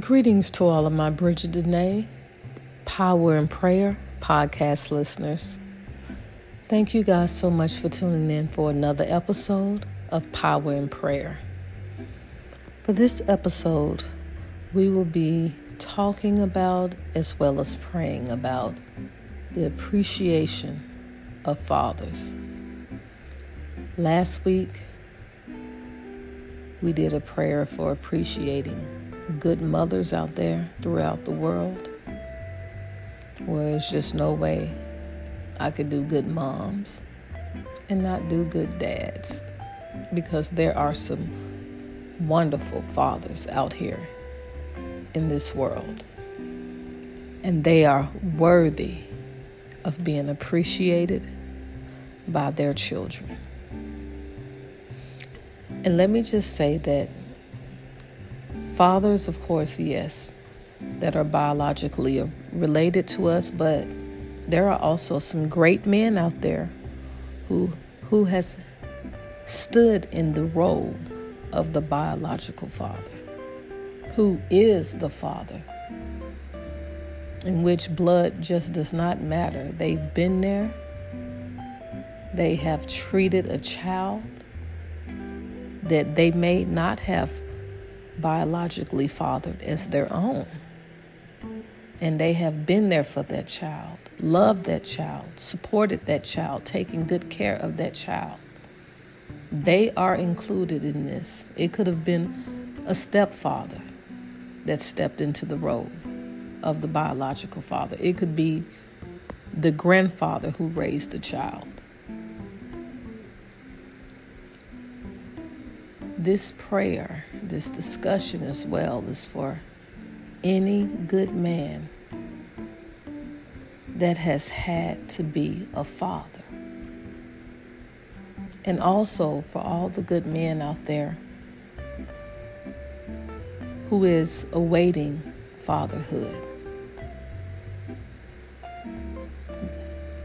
Greetings to all of my Bridget Dene Power and Prayer podcast listeners. Thank you guys so much for tuning in for another episode of Power and Prayer. For this episode, we will be talking about as well as praying about the appreciation of fathers. Last week, we did a prayer for appreciating good mothers out there throughout the world where there's just no way I could do good moms and not do good dads because there are some wonderful fathers out here in this world and they are worthy of being appreciated by their children. And let me just say that Fathers, of course, yes, that are biologically related to us, but there are also some great men out there who who has stood in the role of the biological father, who is the father, in which blood just does not matter. They've been there, they have treated a child that they may not have biologically fathered as their own. And they have been there for that child, loved that child, supported that child, taking good care of that child. They are included in this. It could have been a stepfather that stepped into the role of the biological father, it could be the grandfather who raised the child. This prayer, this discussion as well, is for any good man that has had to be a father. And also for all the good men out there who is awaiting fatherhood.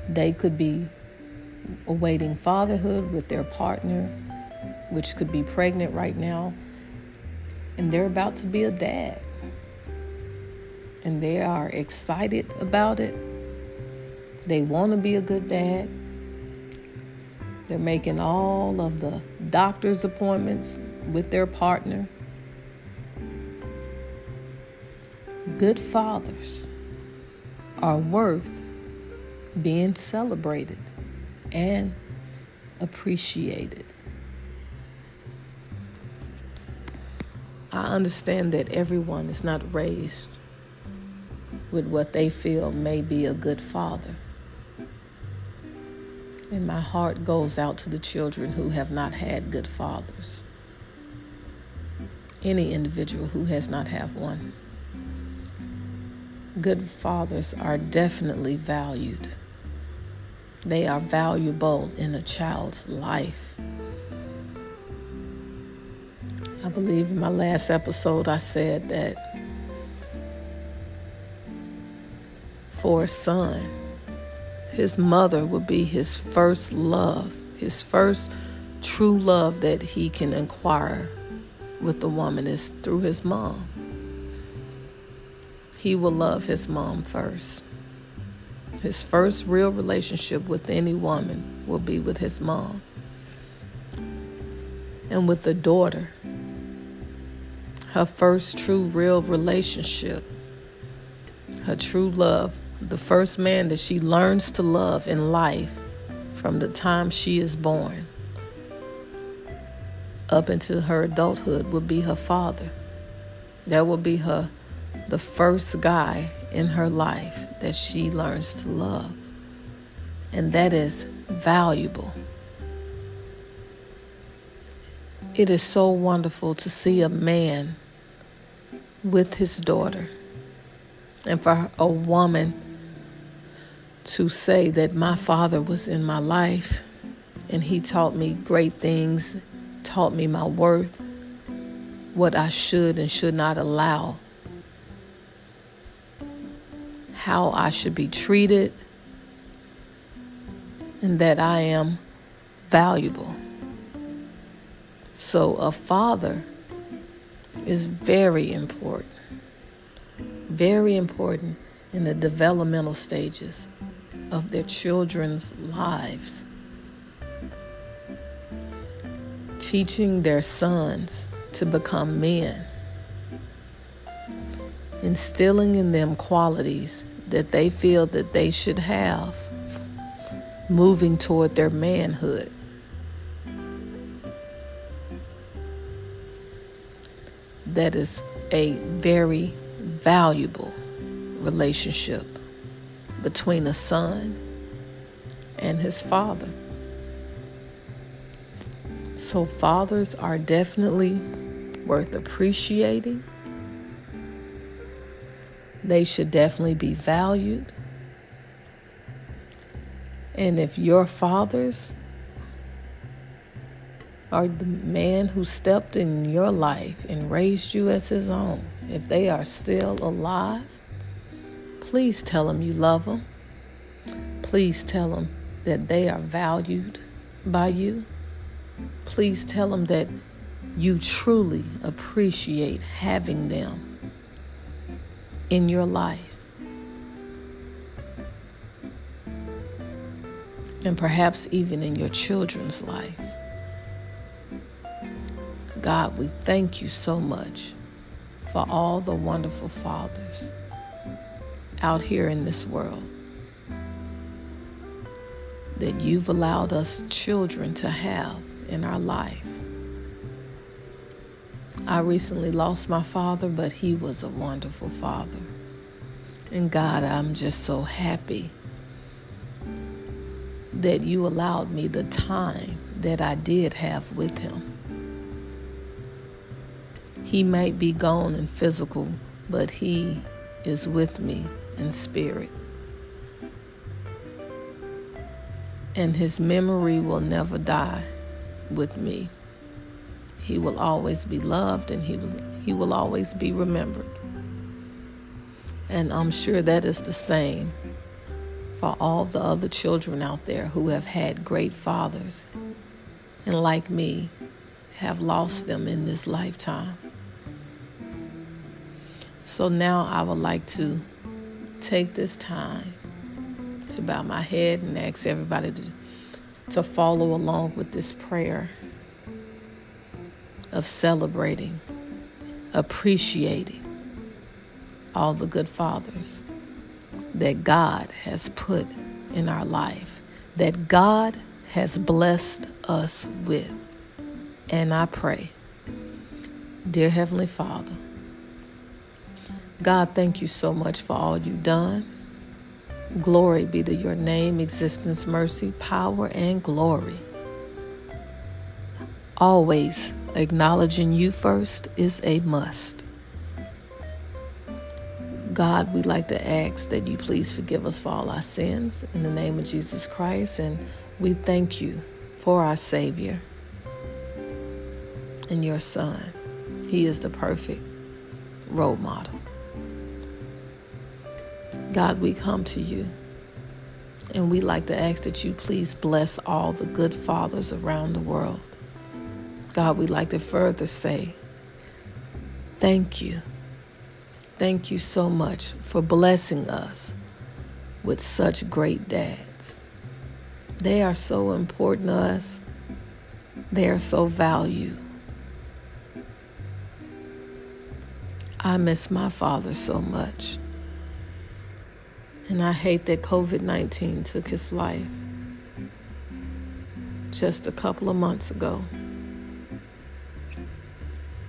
They could be awaiting fatherhood with their partner which could be pregnant right now, and they're about to be a dad. And they are excited about it. They want to be a good dad. They're making all of the doctor's appointments with their partner. Good fathers are worth being celebrated and appreciated. I understand that everyone is not raised with what they feel may be a good father. And my heart goes out to the children who have not had good fathers. Any individual who has not had one. Good fathers are definitely valued. They are valuable in a child's life. Believe in my last episode I said that for a son, his mother would be his first love, his first true love that he can inquire with the woman is through his mom. He will love his mom first. His first real relationship with any woman will be with his mom. And with the daughter, her first true, real relationship, her true love, the first man that she learns to love in life from the time she is born up into her adulthood would be her father. That will be her the first guy in her life that she learns to love. And that is valuable. It is so wonderful to see a man with his daughter. And for a woman to say that my father was in my life and he taught me great things, taught me my worth, what I should and should not allow, how I should be treated, and that I am valuable. So, a father is very important. very important in the developmental stages of their children's lives. Teaching their sons to become men, instilling in them qualities that they feel that they should have, moving toward their manhood. That is a very valuable relationship between a son and his father. So, fathers are definitely worth appreciating. They should definitely be valued. And if your fathers are the man who stepped in your life and raised you as his own, if they are still alive, please tell them you love them. Please tell them that they are valued by you. Please tell them that you truly appreciate having them in your life. And perhaps even in your children's life. God, we thank you so much for all the wonderful fathers out here in this world that you've allowed us children to have in our life. I recently lost my father, but he was a wonderful father. And God, I'm just so happy that you allowed me the time that I did have with him. He might be gone in physical, but he is with me in spirit. And his memory will never die with me. He will always be loved and he, was, he will always be remembered. And I'm sure that is the same for all the other children out there who have had great fathers and, like me, have lost them in this lifetime. So now I would like to take this time to bow my head and ask everybody to, to follow along with this prayer of celebrating, appreciating all the good fathers that God has put in our life, that God has blessed us with. And I pray, dear Heavenly Father, God, thank you so much for all you've done. Glory be to your name, existence, mercy, power, and glory. Always acknowledging you first is a must. God, we'd like to ask that you please forgive us for all our sins in the name of Jesus Christ. And we thank you for our Savior and your Son. He is the perfect role model. God, we come to you and we like to ask that you please bless all the good fathers around the world. God, we like to further say, thank you. Thank you so much for blessing us with such great dads. They are so important to us, they are so valued. I miss my father so much. And I hate that COVID 19 took his life just a couple of months ago.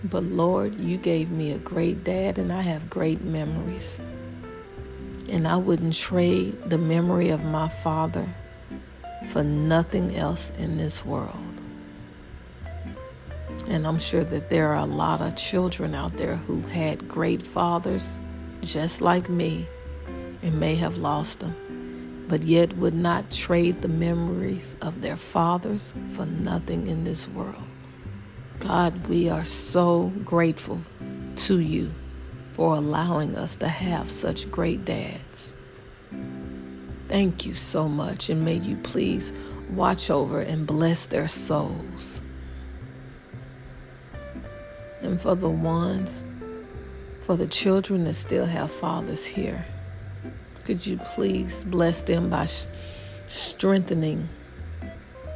But Lord, you gave me a great dad, and I have great memories. And I wouldn't trade the memory of my father for nothing else in this world. And I'm sure that there are a lot of children out there who had great fathers, just like me, and may have lost them, but yet would not trade the memories of their fathers for nothing in this world. God, we are so grateful to you for allowing us to have such great dads. Thank you so much, and may you please watch over and bless their souls. And for the ones For the children that still have fathers here, could you please bless them by strengthening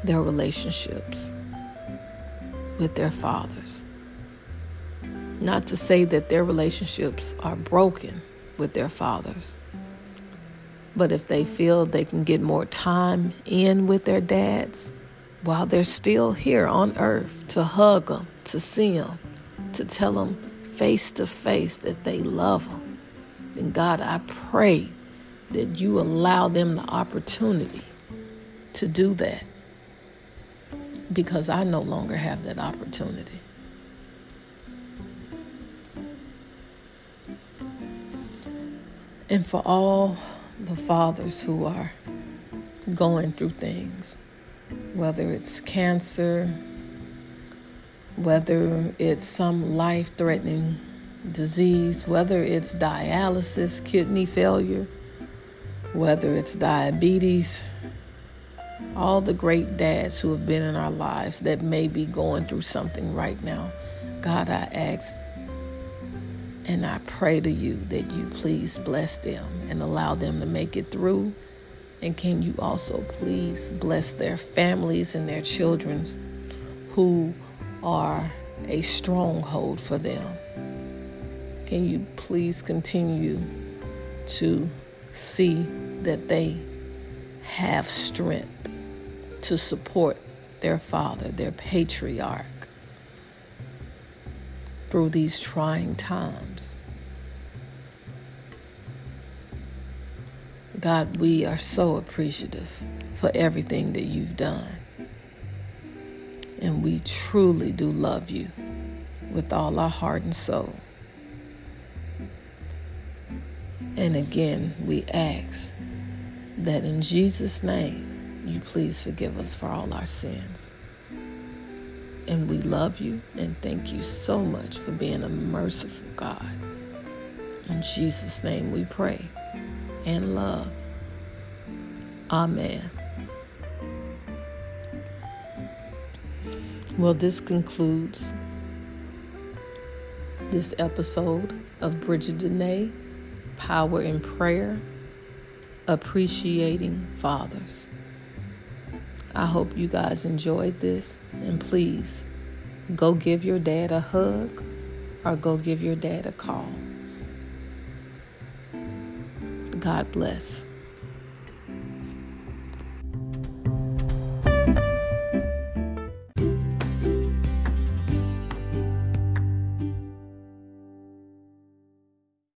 their relationships with their fathers? Not to say that their relationships are broken with their fathers, but if they feel they can get more time in with their dads while they're still here on earth, to hug them, to see them, to tell them face to face that they love them, then God, I pray that you allow them the opportunity to do that because I no longer have that opportunity. And for all the fathers who are going through things, whether it's cancer, whether it's some life threatening disease, whether it's dialysis, kidney failure, whether it's diabetes, all the great dads who have been in our lives that may be going through something right now. God, I ask and I pray to you that you please bless them and allow them to make it through. And can you also please bless their families and their children who are a stronghold for them? Can you please continue to see that they have strength to support their father, their patriarch? through these trying times. God, we are so appreciative for everything that you've done. And we truly do love you with all our heart and soul. And again, we ask that in Jesus' name, you please forgive us for all our sins. And we love you and thank you so much for being a merciful God. In Jesus' name we pray and love. Amen. Well, this concludes this episode of Bridget Dene Power in Prayer Appreciating Fathers. I hope you guys enjoyed this. And please go give your dad a hug or go give your dad a call. God bless.